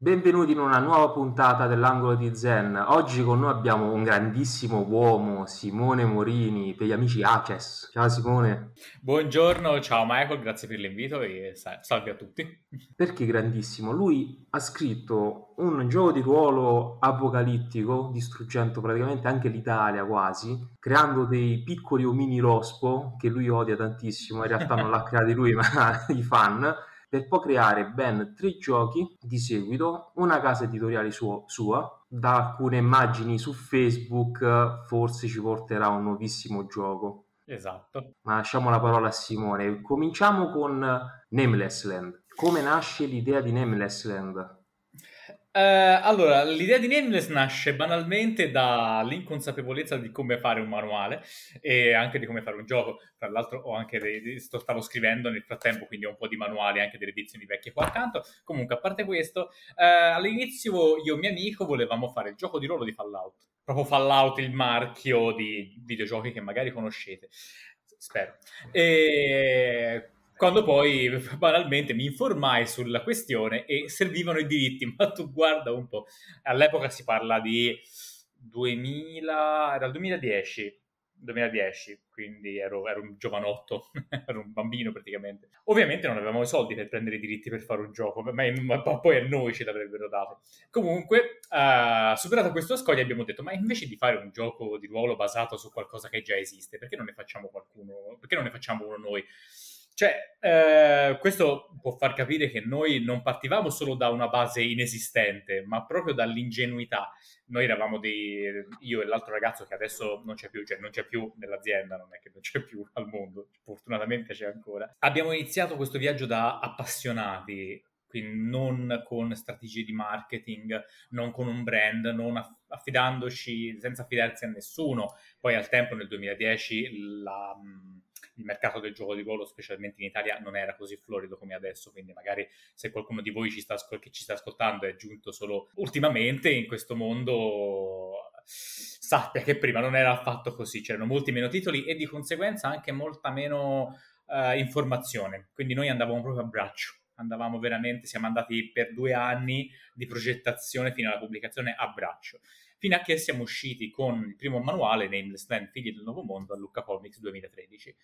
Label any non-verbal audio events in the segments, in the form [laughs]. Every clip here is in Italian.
Benvenuti in una nuova puntata dell'Angolo di Zen. Oggi con noi abbiamo un grandissimo uomo, Simone Morini, per gli amici Aces. Ciao Simone. Buongiorno, ciao Michael, grazie per l'invito e salve a tutti. Perché grandissimo? Lui ha scritto un gioco di ruolo apocalittico, distruggendo praticamente anche l'Italia quasi, creando dei piccoli omini rospo che lui odia tantissimo, in realtà non l'ha [laughs] creati lui ma [laughs] i fan per poi creare ben tre giochi di seguito, una casa editoriale suo, sua, da alcune immagini su Facebook forse ci porterà un nuovissimo gioco. Esatto. Ma lasciamo la parola a Simone. Cominciamo con Nameless Land. Come nasce l'idea di Nameless Land? Uh, allora, l'idea di Nameless nasce banalmente dall'inconsapevolezza di come fare un manuale e anche di come fare un gioco. Tra l'altro, ho anche dei, sto, stavo scrivendo nel frattempo, quindi ho un po' di manuali, anche delle edizioni vecchie qua accanto. Comunque, a parte questo, uh, all'inizio io e mio amico volevamo fare il gioco di ruolo di Fallout. Proprio Fallout, il marchio di videogiochi che magari conoscete. Spero. E quando poi [laughs] banalmente mi informai sulla questione e servivano i diritti, [laughs] ma tu guarda un po', all'epoca si parla di 2000, era il 2010, 2010, quindi ero, ero un giovanotto, [laughs] ero un bambino praticamente. Ovviamente non avevamo i soldi per prendere i diritti per fare un gioco, ma, ma poi a noi ce l'avrebbero dato. Comunque, uh, superato questo scoglio abbiamo detto, ma invece di fare un gioco di ruolo basato su qualcosa che già esiste, perché non ne facciamo qualcuno, perché non ne facciamo uno noi? Cioè, eh, questo può far capire che noi non partivamo solo da una base inesistente, ma proprio dall'ingenuità. Noi eravamo dei, io e l'altro ragazzo che adesso non c'è più, cioè non c'è più nell'azienda, non è che non c'è più al mondo, fortunatamente c'è ancora. Abbiamo iniziato questo viaggio da appassionati, quindi non con strategie di marketing, non con un brand, non affidandoci, senza affidarsi a nessuno. Poi al tempo, nel 2010, la il mercato del gioco di ruolo, specialmente in Italia, non era così florido come adesso, quindi magari se qualcuno di voi ci sta, che ci sta ascoltando è giunto solo ultimamente in questo mondo, sappia che prima non era affatto così, c'erano molti meno titoli e di conseguenza anche molta meno uh, informazione, quindi noi andavamo proprio a braccio. Andavamo veramente, siamo andati per due anni di progettazione fino alla pubblicazione a braccio fino a che siamo usciti con il primo manuale, Nameless Land, Figli del Nuovo Mondo, a Lucca Comics 2013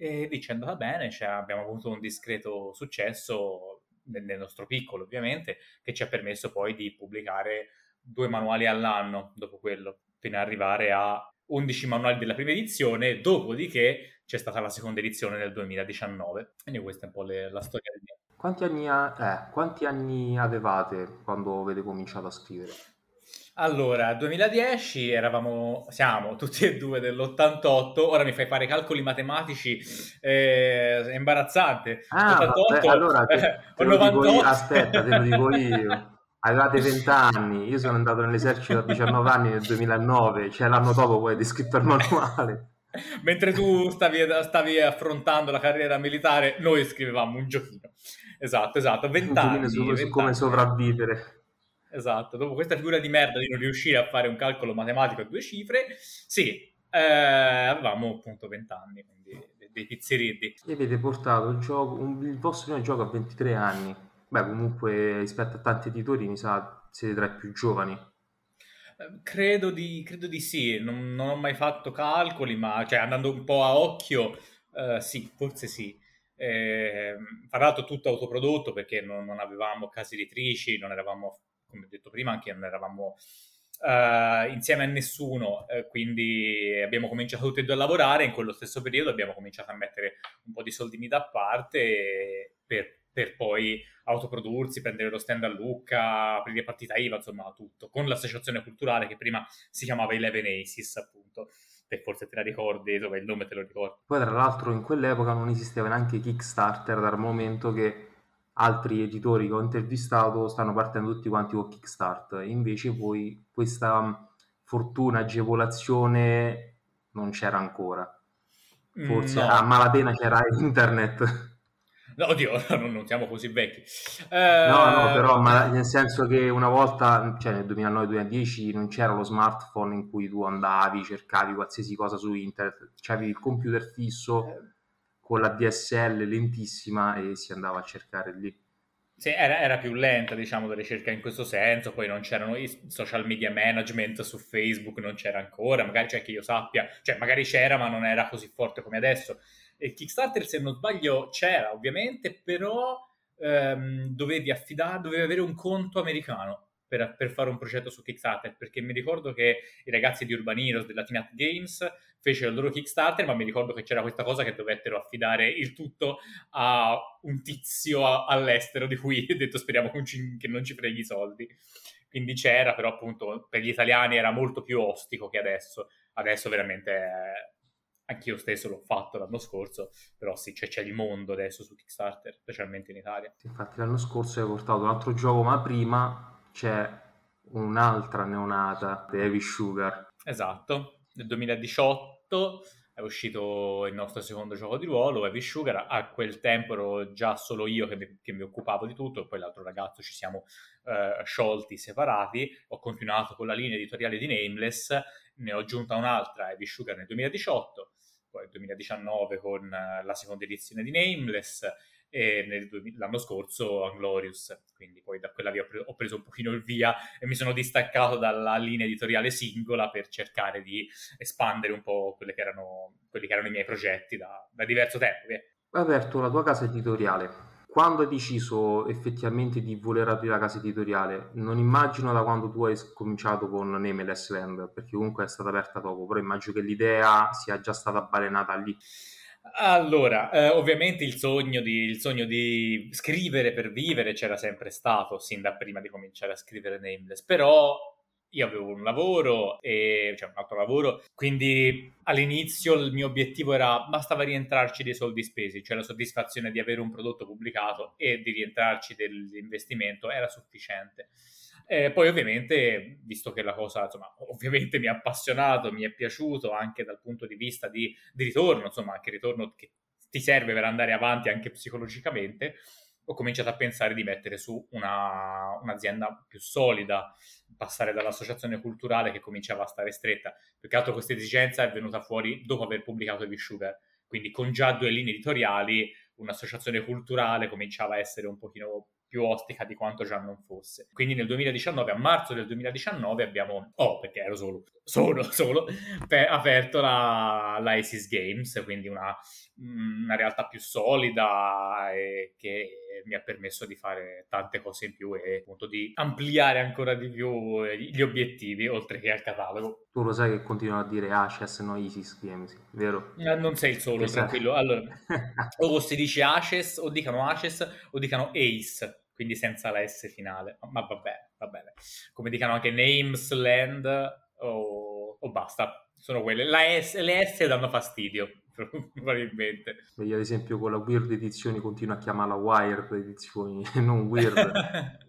e è andata bene, cioè abbiamo avuto un discreto successo nel, nel, nostro piccolo ovviamente, che ci ha permesso poi di pubblicare due manuali all'anno dopo quello, fino ad arrivare a 11 manuali della prima edizione, dopodiché c'è stata la seconda edizione nel 2019. Quindi questa è un po' le, la storia del mio. Quanti anni, ha, eh, quanti anni avevate quando avete cominciato a scrivere? Allora, 2010 eravamo, siamo tutti e due dell'88, ora mi fai fare calcoli matematici, eh, è imbarazzante. Ah, 88, vabbè, allora te, eh, te 98... io, aspetta, te lo dico [laughs] io. Avevate 20 anni, io sono andato nell'esercito a 19 anni nel 2009, cioè l'anno dopo poi hai scritto il manuale. [laughs] Mentre tu stavi, stavi, affrontando la carriera militare, noi scrivevamo un giochino. Esatto, esatto, [laughs] 20 anni. Su, 20 su come sopravvivere. Esatto, dopo questa figura di merda di non riuscire a fare un calcolo matematico a due cifre, sì, eh, avevamo appunto 20 anni, quindi dei pizzeriddi. E avete portato il, gioco, un, il vostro primo gioco a 23 anni. Beh, comunque rispetto a tanti editori mi sa siete tra i più giovani. Eh, credo di, credo di sì, non, non, ho mai fatto calcoli, ma cioè, andando un po' a occhio, eh, sì, forse sì. Eh, parlato tutto autoprodotto perché non, non avevamo case editrici, non eravamo come ho detto prima, anche non eravamo uh, insieme a nessuno, uh, quindi abbiamo cominciato tutti e due a lavorare, in quello stesso periodo abbiamo cominciato a mettere un po' di soldini da parte per, per poi autoprodursi, prendere lo stand a Lucca, aprire partita IVA, insomma tutto, con l'associazione culturale che prima si chiamava Eleven Aces, appunto e forse te la ricordi, dove il nome te lo ricordi. Poi tra l'altro in quell'epoca non esisteva neanche Kickstarter dal momento che altri editori che ho intervistato stanno partendo tutti quanti con Kickstart, invece poi questa fortuna, agevolazione non c'era ancora. Forse no. a malapena c'era internet. No, oddio, [laughs] non, non siamo così vecchi. Eh... No, no, però ma nel senso che una volta, cioè nel 2009-2010 non c'era lo smartphone in cui tu andavi, cercavi qualsiasi cosa su internet, c'avevi il computer fisso. Con la DSL lentissima e si andava a cercare lì. Sì, era, era, più lenta, diciamo, la ricerca in questo senso, poi non c'erano i social media management su Facebook, non c'era ancora, magari c'è che io sappia, cioè magari c'era ma non era così forte come adesso. E Kickstarter, se non sbaglio, c'era ovviamente, però ehm, dovevi affidare, dovevi avere un conto americano per, per, fare un progetto su Kickstarter, perché mi ricordo che i ragazzi di Urban Heroes della Tinat Games fecero il loro Kickstarter, ma mi ricordo che c'era questa cosa che dovettero affidare il tutto a un tizio a, all'estero di cui ho detto speriamo che non ci freghi i soldi. Quindi c'era, però appunto per gli italiani era molto più ostico che adesso. Adesso veramente... Eh, anch'io stesso l'ho fatto l'anno scorso, però sì, c'è, c'è, il mondo adesso su Kickstarter, specialmente in Italia. Infatti l'anno scorso hai portato un altro gioco, ma prima c'è un'altra neonata, The Heavy Sugar. Esatto, nel 2018 è uscito il nostro secondo gioco di ruolo, Heavy Sugar. A quel tempo ero già solo io che mi, che mi occupavo di tutto, poi l'altro ragazzo ci siamo eh, sciolti, separati. Ho continuato con la linea editoriale di Nameless, ne ho aggiunta un'altra, Heavy Sugar, nel 2018, poi nel 2019 con eh, la seconda edizione di Nameless e nel, l'anno scorso Anglorious, quindi poi da quella via ho, pre- ho preso un pochino il via e mi sono distaccato dalla linea editoriale singola per cercare di espandere un po' che erano, quelli che erano i miei progetti da, da diverso tempo. Hai aperto la tua casa editoriale. Quando hai deciso effettivamente di voler aprire la casa editoriale? Non immagino da quando tu hai cominciato con Nameless Land, perché comunque è stata aperta dopo, però immagino che l'idea sia già stata balenata lì. Allora, eh, ovviamente il sogno, di, il sogno, di, scrivere per vivere c'era sempre stato, sin da prima di cominciare a scrivere Nameless, però io avevo un lavoro, e, cioè un altro lavoro, quindi all'inizio il mio obiettivo era bastava rientrarci dei soldi spesi, cioè la soddisfazione di avere un prodotto pubblicato e di rientrarci dell'investimento era sufficiente. Eh, poi ovviamente, visto che la cosa, insomma, ovviamente mi ha appassionato, mi è piaciuto anche dal punto di vista di, di ritorno, insomma, anche ritorno che ti serve per andare avanti anche psicologicamente, ho cominciato a pensare di mettere su una, un'azienda più solida, passare dall'associazione culturale che cominciava a stare stretta. Più che altro questa esigenza è venuta fuori dopo aver pubblicato Heavy Sugar, quindi con già due linee editoriali un'associazione culturale cominciava a essere un pochino più ostica di quanto già non fosse. Quindi nel 2019, a marzo del 2019, abbiamo, oh perché ero solo, solo, [laughs] solo, aperto la, la ISIS Games, quindi una, una realtà più solida e mi ha permesso di fare tante cose in più e appunto di ampliare ancora di più gli obiettivi oltre che al catalogo. Tu lo sai che continuano a dire Ashes, no ISIS Games, vero? Eh, non sei il solo, che tranquillo. Allora, [laughs] o si dice Ashes, o dicano Ashes, o dicano Ace quindi senza la S finale. Ma va bene, va bene. Come dicano anche Names, Land o, o basta. Sono quelle. S, le S danno fastidio, [laughs] probabilmente. Io ad esempio con la Weird Edizioni continuo a chiamarla Wired Edizioni, [laughs] non Weird.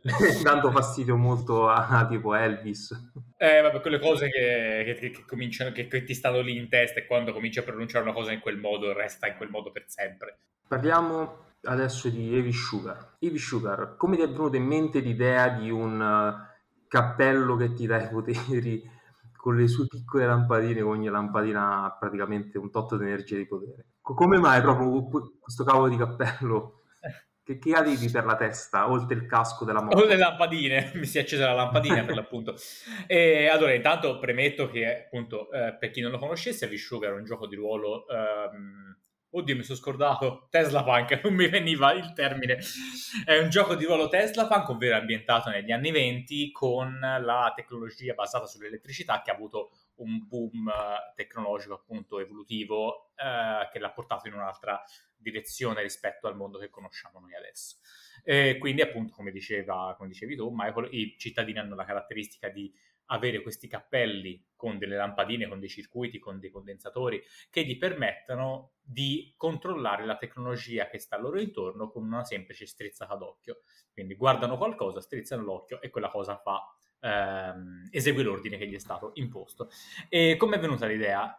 [laughs] Dando fastidio molto a, tipo Elvis. Eh, vabbè, quelle cose che, che, che cominciano, che, che ti stanno lì in testa e quando cominci a pronunciare una cosa in quel modo resta in quel modo per sempre. Parliamo adesso di Heavy Sugar. Heavy Sugar, come ti è venuta in mente l'idea di un uh, cappello che ti dà i poteri con le sue piccole lampadine, ogni lampadina ha praticamente un tot di energia di potere? Come mai proprio questo cavolo di cappello? [laughs] Che, che avevi per la testa, oltre il casco della moto? Oltre le lampadine, [laughs] mi si è accesa la lampadina per l'appunto. E, allora, intanto premetto che, appunto, eh, per chi non lo conoscesse, Sugar è un gioco di ruolo... Ehm, Oddio, mi sono scordato. Tesla Punk, [laughs] non mi veniva il termine. È un gioco di ruolo Tesla Punk, ovvero ambientato negli anni 20 con la tecnologia basata sull'elettricità che ha avuto un boom eh, tecnologico appunto evolutivo eh, che l'ha portato in un'altra direzione rispetto al mondo che conosciamo noi adesso. E quindi appunto come, diceva, come dicevi tu Michael, i cittadini hanno la caratteristica di avere questi cappelli con delle lampadine, con dei circuiti, con dei condensatori che gli permettano di controllare la tecnologia che sta loro intorno con una semplice strizzata d'occhio. Quindi guardano qualcosa, strizzano l'occhio e quella cosa fa ehm, esegue l'ordine che gli è stato imposto. E come è venuta l'idea?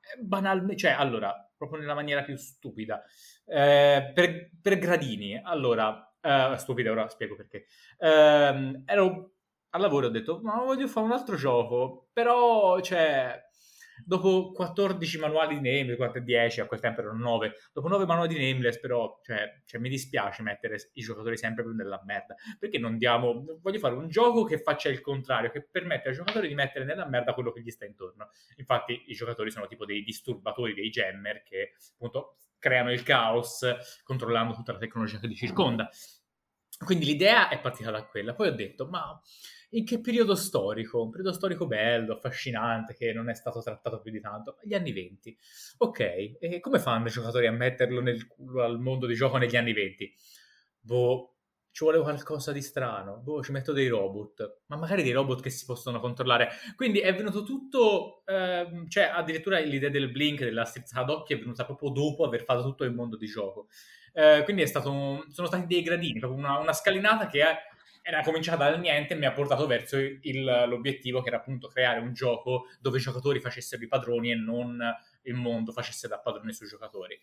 Eh, banalmente, cioè, allora, proprio nella maniera più stupida, eh, per, per, gradini. Allora, eh, stupida, ora spiego perché. Eh, ero al lavoro ho detto, ma voglio fare un altro gioco, però, cioè, dopo 14 manuali di Nameless, 10, a quel tempo erano 9, dopo 9 manuali di Nameless però, cioè, cioè, mi dispiace mettere i giocatori sempre più nella merda, perché non diamo, voglio fare un gioco che faccia il contrario, che permette ai giocatori di mettere nella merda quello che gli sta intorno. Infatti i giocatori sono tipo dei disturbatori, dei gemmer che appunto creano il caos controllando tutta la tecnologia che li circonda. Quindi l'idea è partita da quella. Poi ho detto, ma in che periodo storico? Un periodo storico bello, affascinante, che non è stato trattato più di tanto. Gli anni 20. Ok, e come fanno i giocatori a metterlo nel culo al mondo di gioco negli anni 20? Boh, ci vuole qualcosa di strano. Boh, ci metto dei robot, ma magari dei robot che si possono controllare. Quindi è venuto tutto, ehm, cioè addirittura l'idea del blink, della strizzata d'occhio è venuta proprio dopo aver fatto tutto il mondo di gioco. Eh, quindi un, sono stati dei gradini, una, una scalinata che è, era cominciata dal niente e mi ha portato verso il, l'obiettivo che era appunto creare un gioco dove i giocatori facessero i padroni e non il mondo facesse da padrone sui giocatori.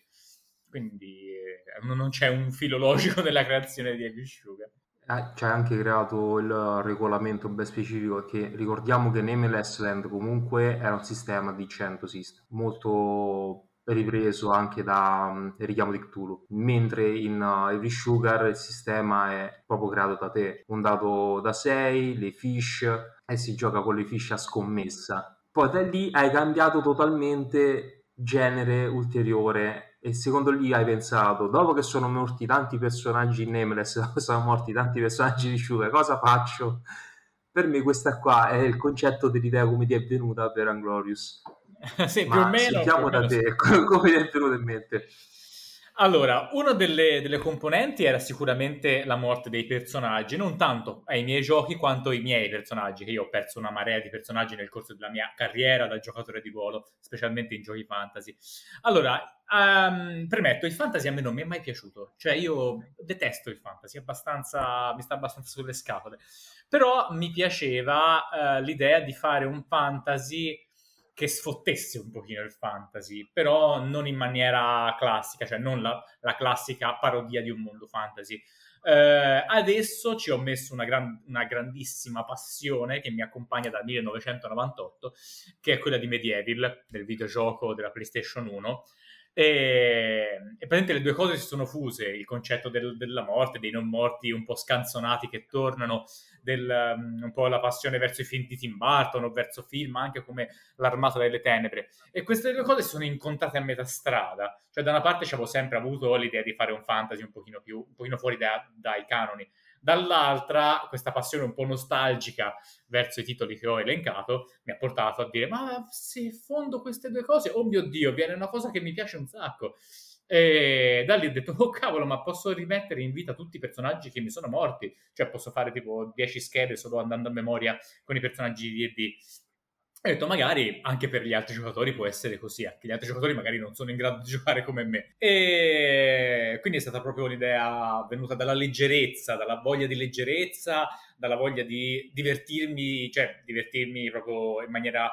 Quindi eh, non c'è un filo logico nella [laughs] creazione di Sugar. Eh, c'è anche creato il regolamento ben specifico che ricordiamo che Nameless Land comunque era un sistema di 100 system molto ripreso anche da um, richiamo di Cthulhu, mentre in uh, Every Sugar il sistema è proprio creato da te, fondato da 6, le fish e si gioca con le fish a scommessa. Poi da lì hai cambiato totalmente genere ulteriore e secondo lì hai pensato, dopo che sono morti tanti personaggi in Nameless, [laughs] sono morti tanti personaggi di Sugar, cosa faccio? Per me questa qua è il concetto dell'idea come ti è venuta per Anglorious [laughs] sì, più o meno. Sentiamo da te, [laughs] come ti è venuto in mente? Allora, una delle, delle, componenti era sicuramente la morte dei personaggi, non tanto ai miei giochi quanto ai miei personaggi, che io ho perso una marea di personaggi nel corso della mia carriera da giocatore di ruolo, specialmente in giochi fantasy. Allora, um, premetto, il fantasy a me non mi è mai piaciuto, cioè io detesto il fantasy, abbastanza, mi sta abbastanza sulle scatole, però mi piaceva uh, l'idea di fare un fantasy che sfottesse un pochino il fantasy, però non in maniera classica, cioè non la, la classica parodia di un mondo fantasy. Eh, adesso ci ho messo una, gran, una, grandissima passione che mi accompagna dal 1998, che è quella di Medieval, del videogioco della PlayStation 1. E, e praticamente le due cose si sono fuse, il concetto del, della morte, dei non morti un po' scanzonati che tornano, del, um, un po' la passione verso i film di Tim Burton o verso film anche come L'Armata delle Tenebre. E queste due cose sono incontrate a metà strada. Cioè, da una parte ci avevo sempre avuto l'idea di fare un fantasy un pochino, più, un pochino fuori da, dai canoni. Dall'altra, questa passione un po' nostalgica verso i titoli che ho elencato mi ha portato a dire: Ma se fondo queste due cose, oh mio Dio, viene una cosa che mi piace un sacco. E da lì ho detto, oh cavolo, ma posso rimettere in vita tutti i personaggi che mi sono morti? Cioè posso fare tipo 10 schede solo andando a memoria con i personaggi di D&D. Ho detto, magari anche per gli altri giocatori può essere così, anche gli altri giocatori magari non sono in grado di [laughs] giocare come me. E quindi è stata proprio un'idea venuta dalla leggerezza, dalla voglia di leggerezza, dalla voglia di divertirmi, cioè divertirmi proprio in maniera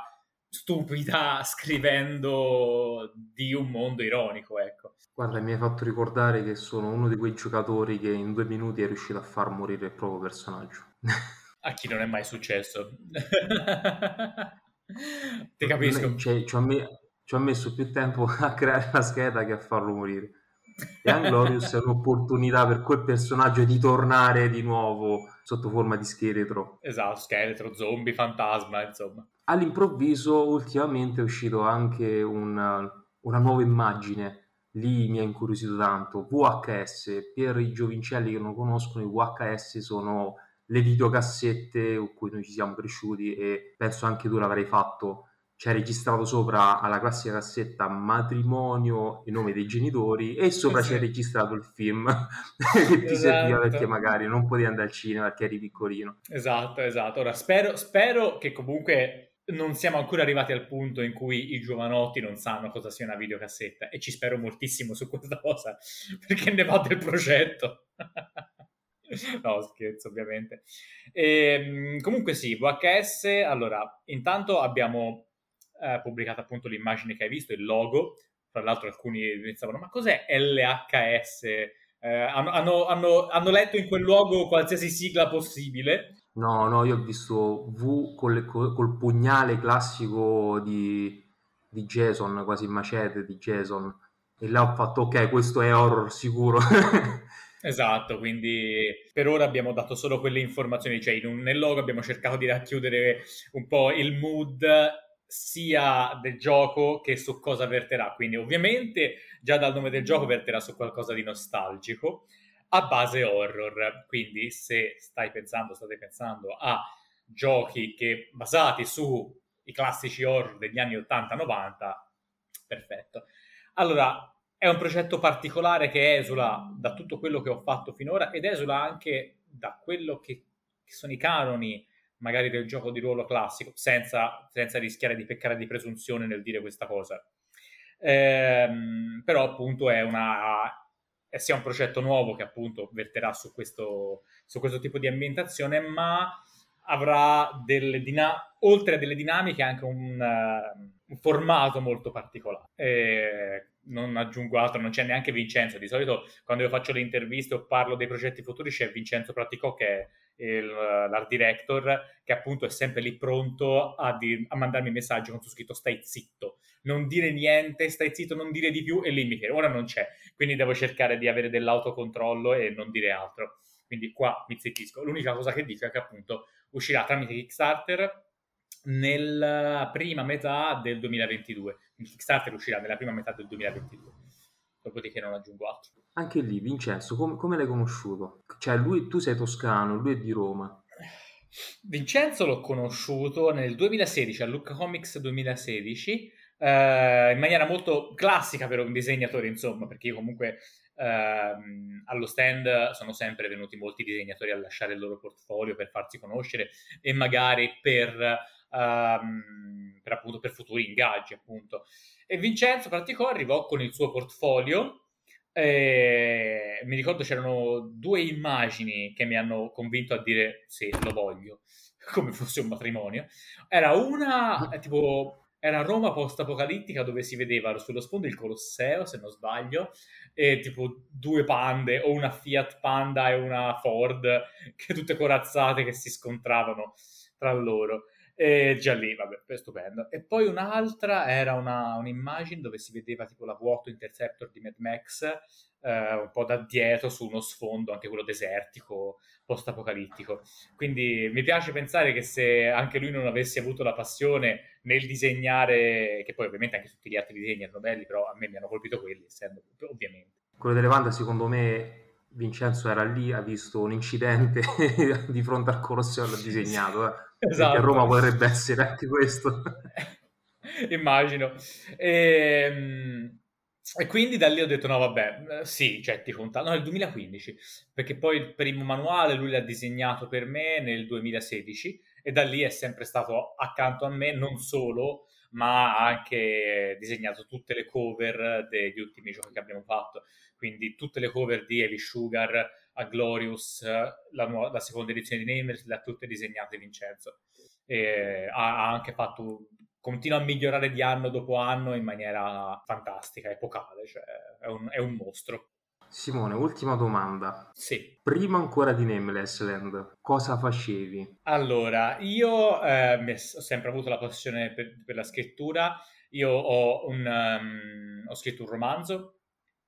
stupida [laughs] scrivendo di un mondo ironico, ecco. Guarda, mi hai fatto ricordare che sono uno di quei giocatori che in due minuti è riuscito a far morire il proprio personaggio. a chi non è mai successo. [laughs] Ti capisco. Cioè, ci, ho me- ci, ho messo più tempo [laughs] a creare la scheda che a farlo morire. E Anglorious è un'opportunità per quel personaggio di tornare di nuovo sotto forma di scheletro. Esatto, scheletro, zombie, fantasma, insomma. All'improvviso ultimamente è uscito anche una, una nuova immagine, lì mi ha incuriosito tanto, VHS, per i giovincelli che non conoscono i VHS sono le videocassette con cui noi ci siamo cresciuti e penso anche tu l'avrai fatto c'è registrato sopra alla classica cassetta matrimonio, il nome dei genitori e sopra sì. c'è registrato il film [laughs] che ti esatto. serviva perché magari non potevi andare al cinema perché eri piccolino. Esatto, esatto. Ora spero, spero che comunque non siamo ancora arrivati al punto in cui i giovanotti non sanno cosa sia una videocassetta e ci spero moltissimo su questa cosa [laughs] perché ne va del progetto. [laughs] no, scherzo, ovviamente. E, ehm, comunque sì, VHS, allora, intanto abbiamo eh, pubblicato appunto l'immagine che hai visto, il logo, tra l'altro alcuni iniziavano, ma cos'è LHS? Eh, hanno, hanno, hanno, letto in quel logo qualsiasi sigla possibile. No, no, io ho visto V col, col pugnale classico di, di Jason, quasi macete di Jason. E là ho fatto ok, questo è horror sicuro. [laughs] Esatto, quindi per ora abbiamo dato solo quelle informazioni, cioè un, nel logo abbiamo cercato di racchiudere un po' il mood sia del gioco che su cosa verterà. Quindi ovviamente già dal nome del gioco verterà su qualcosa di nostalgico a base horror. Quindi se stai pensando, state pensando a giochi che basati sui classici horror degli anni 80-90, perfetto. Allora, è un progetto particolare che esula da tutto quello che ho fatto finora ed esula anche da quello che, che sono i canoni magari del gioco di ruolo classico, senza, senza, rischiare di peccare di presunzione nel dire questa cosa. Ehm, però appunto è una è sia un progetto nuovo che appunto verterà su questo, su questo tipo di ambientazione, ma avrà delle dinamiche, oltre a delle dinamiche anche un, uh, un formato molto particolare. E non aggiungo altro, non c'è neanche Vincenzo. Di solito quando io faccio le interviste o parlo dei progetti futuri c'è Vincenzo Praticò che è il, l'art director che appunto è sempre lì pronto a, dir, a mandarmi messaggi con su scritto stai zitto, non dire niente, stai zitto, non dire di più e lì mi chiede, ora non c'è, quindi devo cercare di avere dell'autocontrollo e non dire altro. Quindi qua mi zittisco. L'unica cosa che dico è che appunto uscirà tramite Kickstarter nella prima metà del 2022. Il Kickstarter uscirà nella prima metà del 2022. Dopodiché non aggiungo altro. Anche lì, Vincenzo, com- come l'hai conosciuto? Cioè, lui, tu sei toscano, lui è di Roma. Vincenzo l'ho conosciuto nel 2016, a Lucca Comics 2016, eh, in maniera molto classica per un disegnatore, insomma, perché io comunque eh, allo stand sono sempre venuti molti disegnatori a lasciare il loro portfolio per farsi conoscere e magari per um, per, appunto, per futuri ingaggi, appunto. E Vincenzo Praticò arrivò con il suo portfolio. Eh, mi ricordo c'erano due immagini che mi hanno convinto a dire sì, lo voglio, [laughs] come fosse un matrimonio. Era una tipo era Roma post-apocalittica dove si vedeva sullo sfondo il Colosseo, se non sbaglio, e tipo due pande, o una Fiat Panda e una Ford, [laughs] che tutte corazzate che si scontravano tra loro. E già lì, vabbè, stupendo. E poi un'altra era una, un'immagine dove si vedeva tipo la vuoto Interceptor di Mad Max, eh, un po' da dietro su uno sfondo, anche quello desertico, post-apocalittico. Quindi mi piace pensare che se anche lui non avesse avuto la passione nel disegnare, che poi ovviamente anche tutti gli altri disegni erano belli, però a me mi hanno colpito quelli, essendo ovviamente. Quello delle Wanda, secondo me, Vincenzo era lì, ha visto un incidente [laughs] di fronte al Colosseo e l'ha disegnato. Eh. Esatto. a Roma potrebbe essere anche questo. [laughs] Immagino. Ehm, e, quindi da lì ho detto: no, vabbè, eh, sì, cioè ti conta. No, nel 2015, perché poi il primo manuale lui l'ha disegnato per me nel 2016 e da lì è sempre stato accanto a me, non solu ma ha anche disegnato tutte le cover degli ultimi giochi che abbiamo fatto. Quindi tutte le cover di Heavy Sugar, a Glorious, la, nu- la seconda edizione di Nameless, le ha tutte disegnate Vincenzo. E ha, ha anche fatto continua a migliorare di anno dopo anno in maniera fantastica, epocale, cioè è un, è un mostro. Simone, ultima domanda. Sì. Prima ancora di Nameless Land, cosa facevi? Allora, io eh, ho sempre avuto la passione per, per la scrittura. Io ho, un, um, ho scritto un romanzo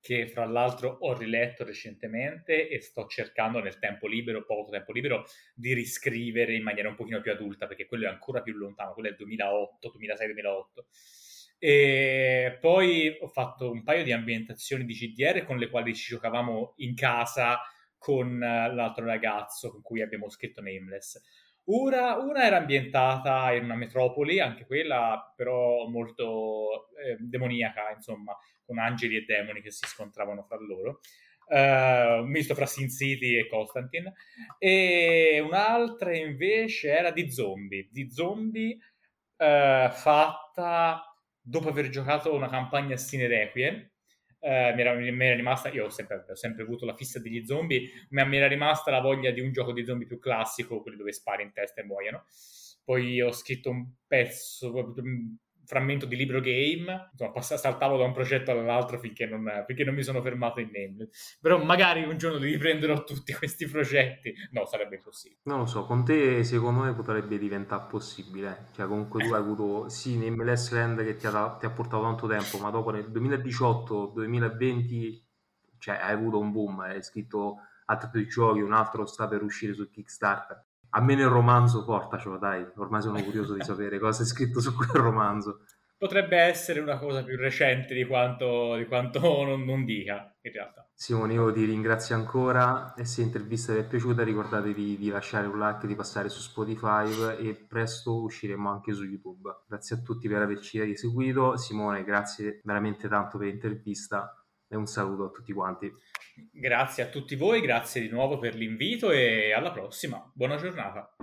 che fra l'altro ho riletto recentemente e sto cercando nel tempo libero, poco tempo libero, di riscrivere in maniera un pochino più adulta, perché quello è ancora più lontano, quello è il 2008, 2006-2008. E poi ho fatto un paio di ambientazioni di CDR con le quali ci giocavamo in casa con l'altro ragazzo con cui abbiamo scritto Nameless. Una, una, era ambientata in una metropoli, anche quella però molto eh, demoniaca, insomma, con angeli e demoni che si scontravano fra loro. Uh, misto fra Sin City e Constantine. E un'altra invece era di zombie, di zombie uh, fatta dopo aver giocato una campagna a Sine Requiem eh, mi, era, mi, era, rimasta, io ho sempre, ho sempre, avuto la fissa degli zombie, ma mi era rimasta la voglia di un gioco di zombie più classico, quelli dove spari in testa e muoiono. Poi ho scritto un pezzo, frammento di libro game, insomma, pass- saltavo da un progetto all'altro finché non, finché non mi sono fermato in Nameless. Però magari un giorno li riprenderò tutti questi progetti. No, sarebbe impossibile. Non lo so, con te secondo me potrebbe diventare possibile. Cioè comunque tu hai avuto sì Nameless Land che ti ha, ti ha portato tanto tempo, ma dopo nel 2018-2020 cioè, hai avuto un boom, hai scritto altri giochi, un altro sta per uscire su Kickstarter. A me nel romanzo portacelo, dai, ormai sono curioso di sapere cosa è scritto su quel romanzo. Potrebbe essere una cosa più recente di quanto, di quanto non, non, dica, in realtà. Simone, io ti ringrazio ancora e se l'intervista vi è piaciuta ricordatevi di lasciare un like, di passare su Spotify e presto usciremo anche su YouTube. Grazie a tutti per averci seguito. Simone, grazie veramente tanto per l'intervista e un saluto a tutti quanti. Grazie a tutti voi, grazie di nuovo per l'invito e alla prossima. Buona giornata.